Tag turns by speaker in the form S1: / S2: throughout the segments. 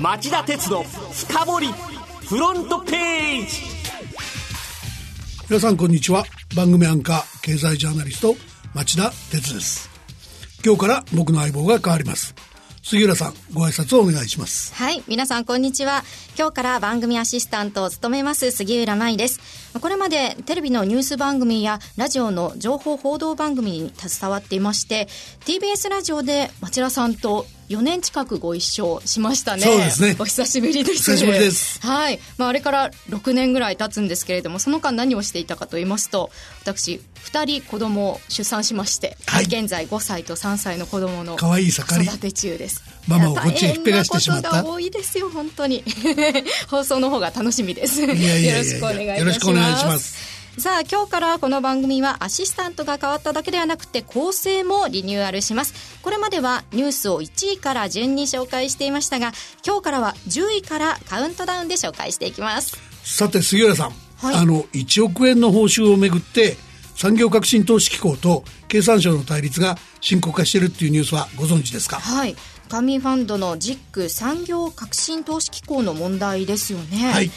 S1: 町田鉄の深掘りフロントページ。
S2: 皆さんこんにちは。番組アンカー経済ジャーナリスト町田鉄です。今日から僕の相棒が変わります。杉浦さんご挨拶をお願いします。
S3: はい皆さんこんにちは。今日から番組アシスタントを務めます杉浦舞です。これまでテレビのニュース番組やラジオの情報報道番組に携わっていまして TBS ラジオで町田さんと4年近くご一緒しましたね。
S2: そうですね。
S3: お久しぶりです。
S2: 久しぶりです。
S3: はい。まあ、あれから6年ぐらい経つんですけれども、その間何をしていたかと言いますと、私、2人子供を出産しまして、はい、現在5歳と3歳の子供の育て中です。
S2: ママをこっちへ引っぺがしてしまった。
S3: 多いですよ、本当に。放送の方が楽しみです。
S2: いやいやいやよろしくお願いします。
S3: さあ今日からこの番組はアシスタントが変わっただけではなくて構成もリニューアルします。これまではニュースを1位から順に紹介していましたが今日からは10位からカウントダウンで紹介していきます。
S2: さて杉浦さん、はい、あの1億円の報酬をめぐって産業革新投資機構と経産省の対立が深刻化しているっていうニュースはご存知ですか？
S3: はい。官民ファンドのジック産業革新投資機構の問題ですよね。はい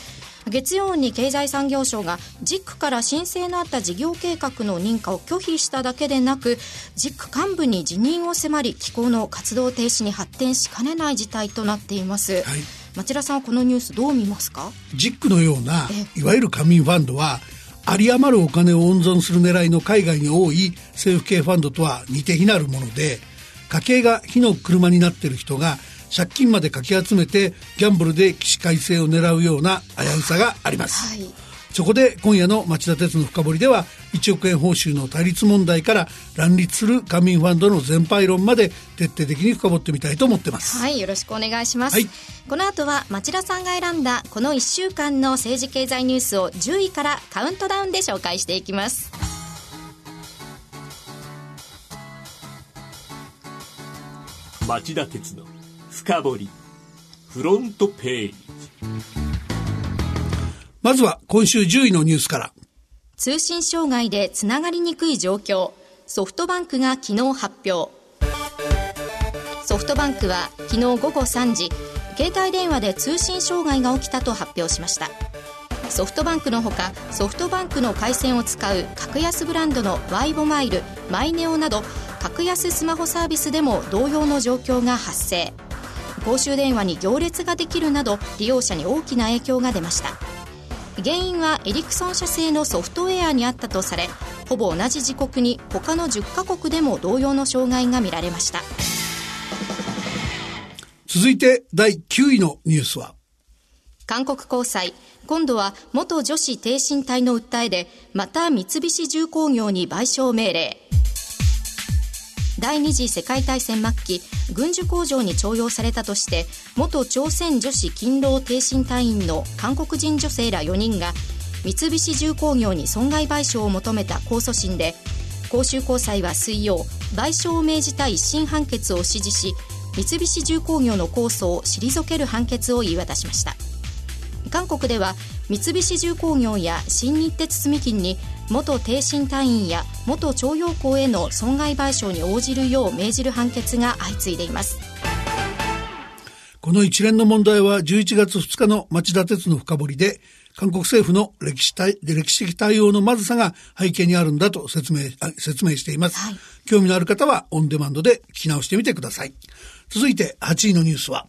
S3: 月曜に経済産業省がジックから申請のあった事業計画の認可を拒否しただけでなくジック幹部に辞任を迫り機構の活動停止に発展しかねない事態となっています、はい、町田さんはこのニュースどう見ますか？
S2: ジックのようないわゆる官民ファンドは有り余るお金を温存する狙いの海外に多い政府系ファンドとは似て非なるもので家計が火の車になっている人が借金までかき集めてギャンブルで起死回生を狙うような危うさがあります、はい、そこで今夜の町田鉄の深掘りでは1億円報酬の対立問題から乱立する官民ファンドの全廃論まで徹底的に深掘ってみたいと思ってます。
S3: はいよろしくお願いします、はい、この後は町田さんが選んだこの1週間の政治経済ニュースを10位からカウントダウンで紹介していきます。
S1: 町田鉄の深掘り。フロントページ。
S2: まずは今週10位のニュースから。
S3: 通信障害でつながりにくい状況。ソフトバンクが昨日発表。ソフトバンクは昨日午後3時携帯電話で通信障害が起きたと発表しました。ソフトバンクのほかソフトバンクの回線を使う格安ブランドのワイボマイルマイネオなど格安スマホサービスでも同様の状況が発生公衆電話に行列ができるなど利用者に大きな影響が出ました。原因はエリクソン社製のソフトウェアにあったとされほぼ同じ時刻に他の10カ国でも同様の障害が見られました。
S2: 続いて第9位のニュースは。
S3: 韓国高裁。今度は元女子挺身隊の訴えでまた三菱重工業に賠償命令第二次世界大戦末期軍需工場に徴用されたとして元朝鮮女子勤労挺身隊員の韓国人女性ら4人が三菱重工業に損害賠償を求めた控訴審で広州高裁は水曜賠償を命じた一審判決を指示し三菱重工業の控訴を退ける判決を言い渡しました。韓国では三菱重工業や新日鉄住金に元挺身隊員や元徴用工への損害賠償に応じるよう命じる判決が相次いでいます。
S2: この一連の問題は11月2日の町田鉄の深掘りで韓国政府の歴史歴史的対応のまずさが背景にあるんだと説明説明しています、はい、興味のある方はオンデマンドで聞き直してみてください。続いて8位のニュースは。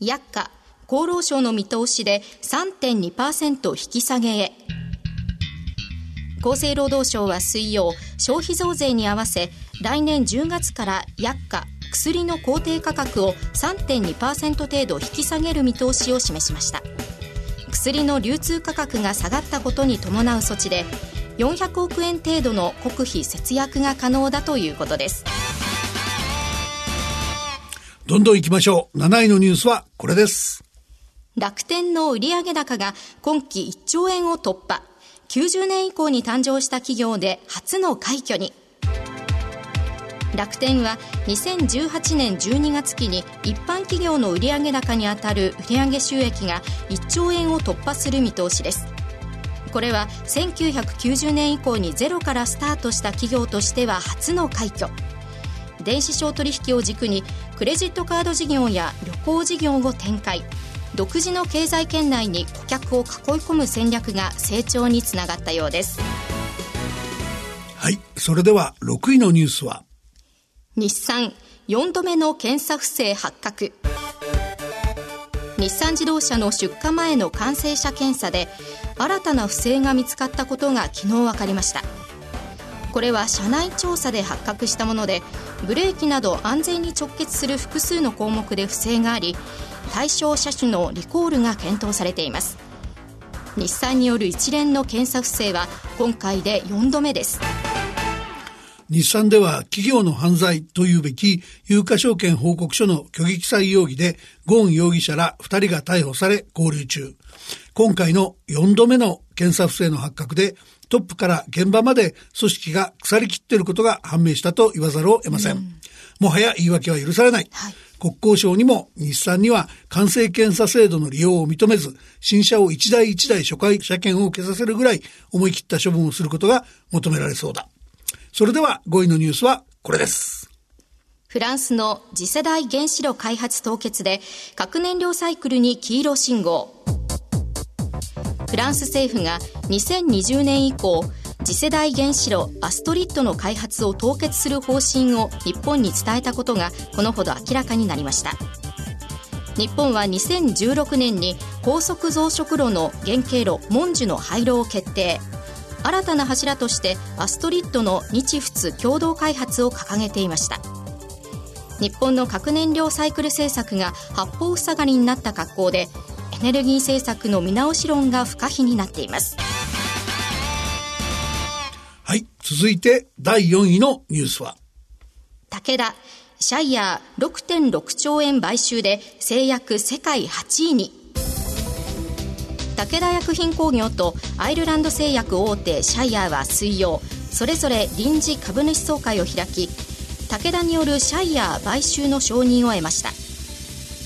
S3: 薬価厚労省の見通しで3.2%引き下げへ厚生労働省は水曜消費増税に合わせ来年10月から薬価薬の公定価格を3.2%程度引き下げる見通しを示しました。薬の流通価格が下がったことに伴う措置で400億円程度の国費節約が可能だということです。
S2: どんどん行きましょう。7位のニュースはこれです。
S3: 楽天の売上高が今期1兆円を突破。90年以降に誕生した企業で初の快挙に。楽天は2018年12月期に一般企業の売上高にあたる売上収益が1兆円を突破する見通しです。これは1990年以降にゼロからスタートした企業としては初の快挙。電子商取引を軸にクレジットカード事業や旅行事業を展開独自の経済圏内に顧客を囲い込む戦略が成長につながったようです。
S2: はいそれでは6位のニュースは？
S3: 日産4度目の検査不正発覚。日産自動車の出荷前の完成車検査で新たな不正が見つかったことが昨日分かりました。これは社内調査で発覚したものでブレーキなど安全に直結する複数の項目で不正があり対象車種のリコールが検討されています日産による一連の検査不正は今回で4度目です
S2: 日産では企業の犯罪というべき有価証券報告書の虚偽記載容疑でゴーン容疑者ら2人が逮捕され交留中。今回の4度目の検査不正の発覚でトップから現場まで組織が腐りきっていることが判明したと言わざるを得ません。うん、もはや言い訳は許されない。はい国交省にも日産には完成検査制度の利用を認めず、新車を一台一台初回車検を消させるぐらい思い切った処分をすることが求められそうだ。それでは5位のニュースはこれです。
S3: フランスの次世代原子炉開発凍結で核燃料サイクルに黄色信号。フランス政府が2020年以降次世代原子炉アストリッドの開発を凍結する方針を日本に伝えたことがこのほど明らかになりました。日本は2016年に高速増殖炉の原型炉モンジュの廃炉を決定。新たな柱としてアストリッドの日仏共同開発を掲げていました。日本の核燃料サイクル政策が八方塞がりになった格好でエネルギー政策の見直し論が不可避になっています
S2: 続いて第4位のニュースは？
S3: 武田シャイヤー6.6兆円買収で製薬世界8位に。武田薬品工業とアイルランド製薬大手シャイヤーは水曜それぞれ臨時株主総会を開き武田によるシャイヤー買収の承認を得ました。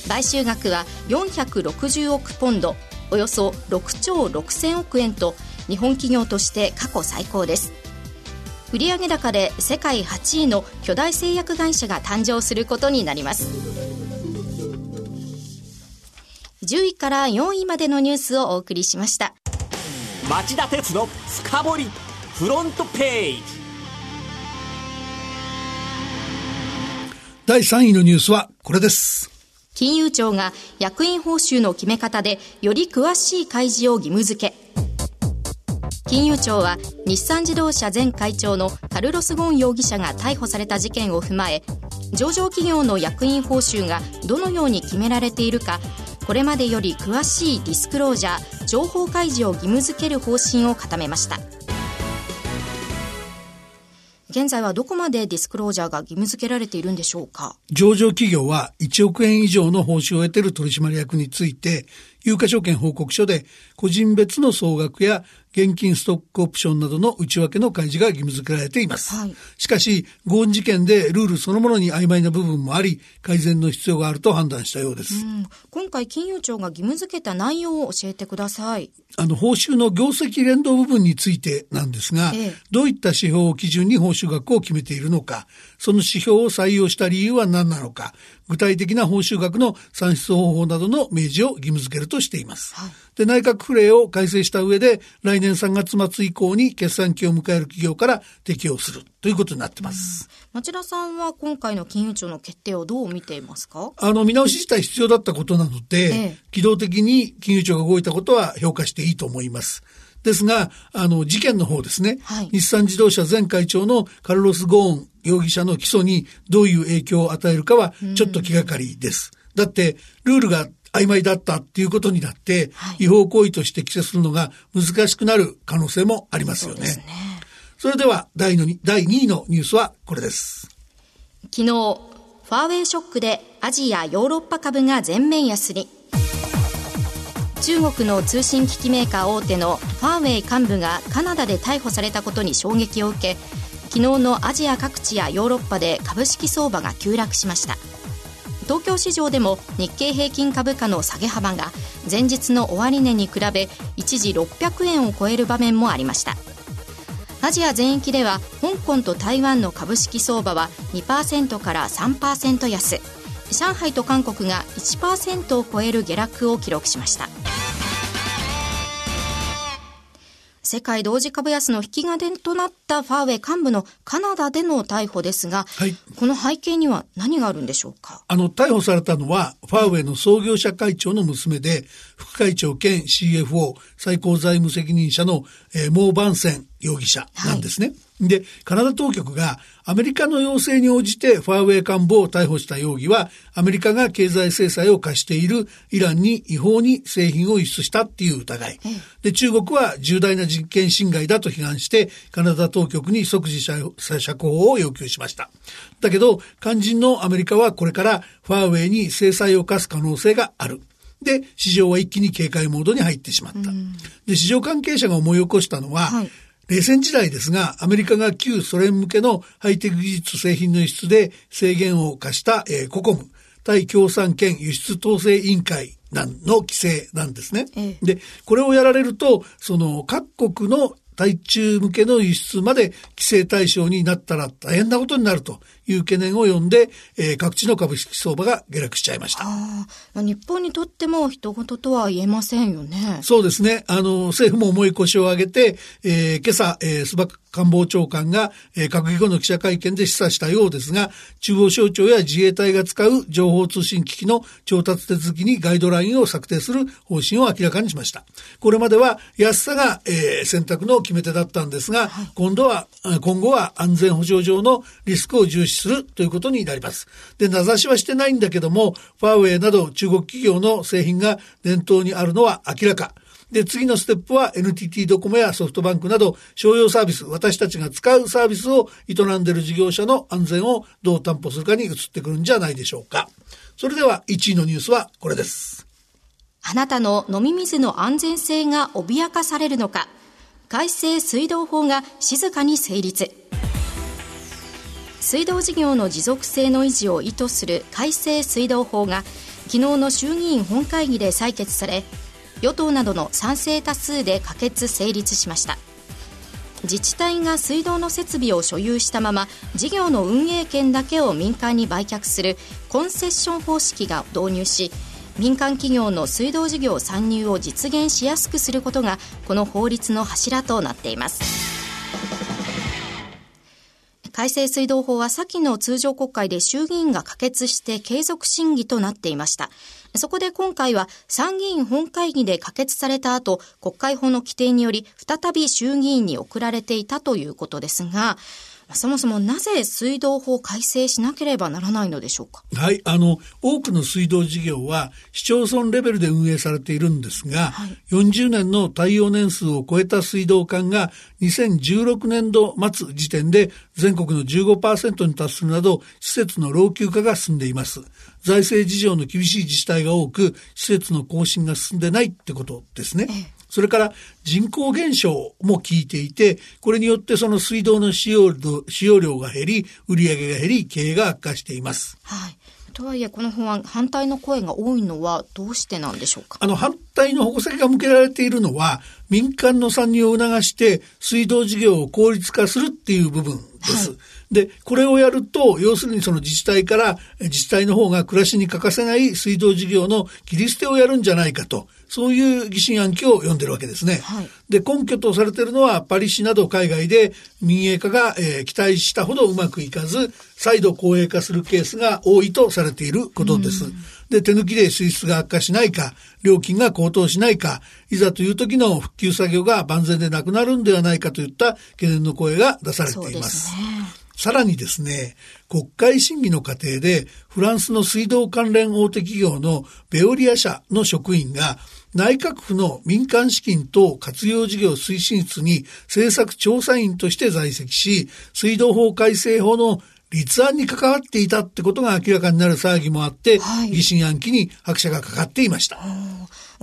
S3: 買収額は460億ポンドおよそ6兆6000億円と日本企業として過去最高です。売上高で世界8位の巨大製薬会社が誕生することになります。10位から4位までのニュースをお送りしました。
S1: 町田鉄の深掘りフロントページ。
S2: 第3位のニュースはこれです。
S3: 金融庁が役員報酬の決め方でより詳しい開示を義務付け金融庁は日産自動車前会長のカルロス・ゴーン容疑者が逮捕された事件を踏まえ上場企業の役員報酬がどのように決められているかこれまでより詳しいディスクロージャー情報開示を義務付ける方針を固めました。現在はどこまでディスクロージャーが義務付けられているんでしょうか？
S2: 上場企業は1億円以上の報酬を得ている取締役について有価証券報告書で個人別の総額や現金ストックオプションなどの内訳の開示が義務付けられています。はい、しかし、ゴーン事件でルールそのものに曖昧な部分もあり、改善の必要があると判断したようです。
S3: 今回、金融庁が義務付けた内容を教えてください。
S2: あの、報酬の業績連動部分についてなんですが、ええ、どういった指標を基準に報酬額を決めているのか、その指標を採用した理由は何なのか、具体的な報酬額の算出方法などの明示を義務付けるとしています。はい、で、内閣府令を改正した上で、来年3月末以降に決算期を迎える企業から適用するということになってます。
S3: 町田さんは今回の金融庁の決定をどう見ていますか？
S2: あの、見直し自体必要だったことなので、ええ、機動的に金融庁が動いたことは評価していいと思います。ですが、あの、事件の方ですね、はい、日産自動車前会長のカルロス・ゴーン容疑者の起訴にどういう影響を与えるかはちょっと気がかりです。だって、ルールが曖昧だったっていうことになって、はい、違法行為として規制するのが難しくなる可能性もありますよね。そねそれでは第の第2位のニュースはこれです。
S3: 昨日、ファーウェイショックでアジア、ヨーロッパ株が全面安に。中国の通信機器メーカー大手のファーウェイ幹部がカナダで逮捕されたことに衝撃を受け昨日のアジア各地やヨーロッパで株式相場が急落しました東京市場でも日経平均株価の下げ幅が前日の終値に比べ一時600円を超える場面もありました。アジア全域では香港と台湾の株式相場は2%から3%安。上海と韓国が1%を超える下落を記録しました。世界同時株安の引き金となったファーウェイ幹部のカナダでの逮捕ですが、はい、この背景には何があるんでしょうか？
S2: あの、逮捕されたのは、ファーウェイの創業者会長の娘で、副会長兼 CFO 最高財務責任者の、えー、モー・バンセン容疑者なんですね。はいで、カナダ当局がアメリカの要請に応じてファーウェイ幹部を逮捕した容疑は、アメリカが経済制裁を課しているイランに違法に製品を輸出したっていう疑い。で、中国は重大な人権侵害だと批判して、カナダ当局に即時釈放を要求しました。だけど、肝心のアメリカはこれからファーウェイに制裁を科す可能性がある。で、市場は一気に警戒モードに入ってしまった。で、市場関係者が思い起こしたのは、はい冷戦時代ですが、アメリカが旧ソ連向けのハイテク技術製品の輸出で制限を課した、えー、ココム、対共産圏輸出統制委員会なんの規制なんですね。ええ、で、これをやられると、その各国の対中向けの輸出まで規制対象になったら大変なことになるという懸念を呼んで、えー、各地の株式相場が下落しちゃいました。
S3: 日本にとっても人事とは言えませんよね。
S2: そうですね。あの、政府も重い腰を上げて、えー、今朝、えー、須田官房長官が、えー、閣議後の記者会見で示唆したようですが、中央省庁や自衛隊が使う情報通信機器の調達手続きにガイドラインを策定する方針を明らかにしました。これまでは安さが、えー、選択の決め手だったんですが、はい、今度は、今後は安全保障上のリスクを重視するということになります。で、名指しはしてないんだけども、ファーウェイなど中国企業の製品が念頭にあるのは明らか。で、次のステップは NTT ドコモやソフトバンクなど商用サービス、私たちが使うサービスを営んでいる事業者の安全をどう担保するかに移ってくるんじゃないでしょうか。それでは1位のニュースはこれです。
S3: あなたの飲み水の安全性が脅かされるのか。改正水道法が静かに成立。水道事業の持続性の維持を意図する改正水道法が昨日の衆議院本会議で採決され与党などの賛成多数で可決成立しました。自治体が水道の設備を所有したまま事業の運営権だけを民間に売却するコンセッション方式が導入し民間企業の水道事業参入を実現しやすくすることがこの法律の柱となっています。改正水道法は先の通常国会で衆議院が可決して継続審議となっていました。そこで今回は参議院本会議で可決された後、国会法の規定により再び衆議院に送られていたということですが、そもそもなぜ水道法改正しなければならないのでしょうか？
S2: はい、あの、多くの水道事業は市町村レベルで運営されているんですが、はい、40年の耐用年数を超えた水道管が2016年度末時点で全国の15%に達するなど施設の老朽化が進んでいます。財政事情の厳しい自治体が多く施設の更新が進んでないってことですね。ええそれから人口減少も効いていて、これによってその水道の使用量使用量が減り、売上が減り、経営が悪化しています。
S3: はい。とはいえ、この法案、反対の声が多いのはどうしてなんでしょうか？
S2: あの、反対の矛先が向けられているのは、民間の参入を促して、水道事業を効率化するっていう部分です。はいで、これをやると、要するにその自治体から自治体の方が暮らしに欠かせない水道事業の切り捨てをやるんじゃないかと、そういう疑心暗鬼を読んでるわけですね。はい、で、根拠とされているのは、パリ市など海外で民営化が、えー、期待したほどうまくいかず、再度公営化するケースが多いとされていることです。で、手抜きで水質が悪化しないか、料金が高騰しないか、いざという時の復旧作業が万全でなくなるんではないかといった懸念の声が出されています。さらにですね、国会審議の過程で、フランスの水道関連大手企業のベオリア社の職員が、内閣府の民間資金等活用事業推進室に政策調査員として在籍し、水道法改正法の立案に関わっていたってことが明らかになる騒ぎもあって、はい、疑心暗鬼に拍車がかかっていました。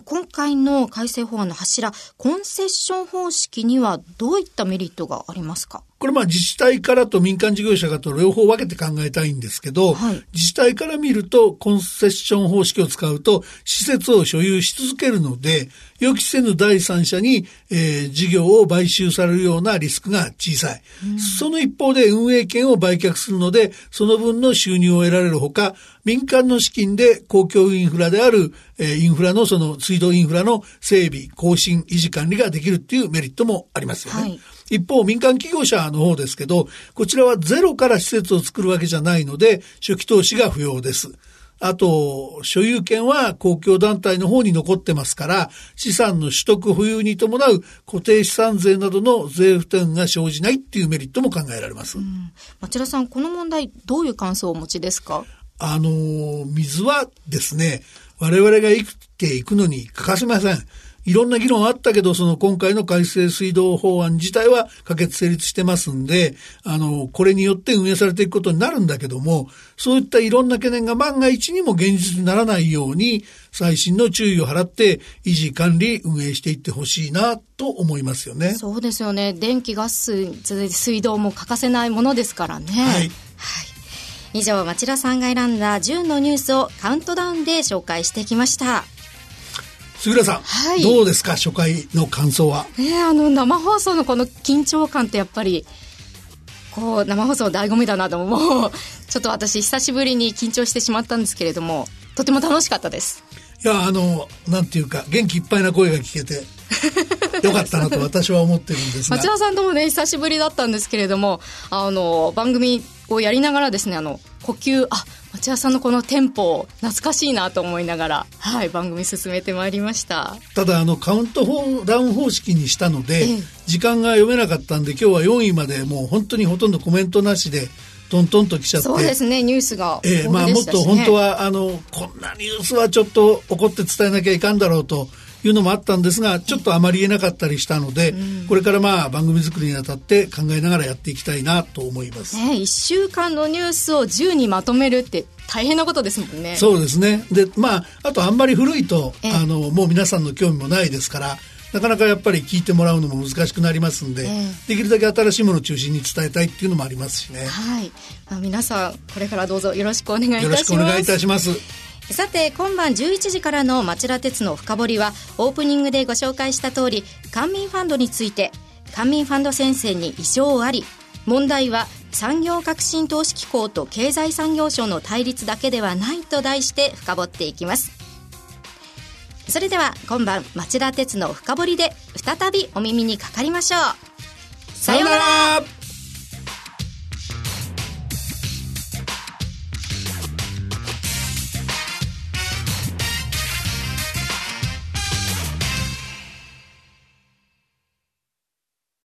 S3: 今回の改正法案の柱、コンセッション方式にはどういったメリットがありますか？
S2: これまあ自治体からと民間事業者からと両方分けて考えたいんですけど、はい、自治体から見るとコンセッション方式を使うと施設を所有し続けるので、予期せぬ第三者に、えー、事業を買収されるようなリスクが小さい。うん、その一方で運営権を売却するので、その分の収入を得られるほか、民間の資金で公共インフラである、えー、インフラのその水道インフラの整備、更新、維持管理ができるっていうメリットもありますよね。はい一方、民間企業者の方ですけど、こちらはゼロから施設を作るわけじゃないので、初期投資が不要です。あと、所有権は公共団体の方に残ってますから、資産の取得保有に伴う固定資産税などの税負担が生じないっていうメリットも考えられます。うん、
S3: 町田さん、この問題、どういう感想をお持ちですか？
S2: あの、水はですね、我々が生きていくのに欠かせません。いろんな議論あったけど、その今回の改正水道法案自体は可決成立してますんで、あの、これによって運営されていくことになるんだけども、そういったいろんな懸念が万が一にも現実にならないように、最新の注意を払って維持管理運営していってほしいなと思いますよね。
S3: そうですよね。電気、ガス、水道も欠かせないものですからね。はい。はい以上、町田さんが選んだ10のニュースをカウントダウンで紹介してきました。
S2: 杉浦さん、はい、どうですか初回の感想は？
S3: えー、あの生放送のこの緊張感ってやっぱりこう生放送の醍醐味だなともう ちょっと私久しぶりに緊張してしまったんですけれどもとても楽しかったです。
S2: いやあのなんていうか元気いっぱいな声が聞けて よかったなと私は思ってるんですが
S3: 町田さんともね久しぶりだったんですけれどもあの番組をやりながらですねあの呼吸あ町屋さんのこのテンポ懐かしいなと思いながら、はい、番組進めてまいりました。
S2: ただあのカウントダウン方式にしたので、ええ、時間が読めなかったんで今日は4位までもう本当にほとんどコメントなしでトントンと来ちゃって。
S3: そうですねニュースが、
S2: ええまあ、もっと本当はあのこんなニュースはちょっと怒って伝えなきゃいかんだろうというのもあったんですがちょっとあまり言えなかったりしたので、うん、これからまあ番組作りにあたって考えながらやっていきたいなと思います。
S3: ね、1週間のニュースを10にまとめるって大変なことですもんね。
S2: そうですね。で、まあ、あとあんまり古いと、あの、もう皆さんの興味もないですから、なかなかやっぱり聞いてもらうのも難しくなりますんで、えー、できるだけ新しいものを中心に伝えたいっていうのもありますしね。
S3: はい。まあ、皆さん、これからどうぞよろしくお願いいたします。よろしくお
S2: 願いいたします。
S3: さて今晩11時からの町田鉄の深掘りはオープニングでご紹介した通り官民ファンドについて官民ファンド先生に異常あり問題は産業革新投資機構と経済産業省の対立だけではないと題して深掘っていきます。それでは今晩町田鉄の深掘りで再びお耳にかかりましょう。
S2: さようなら。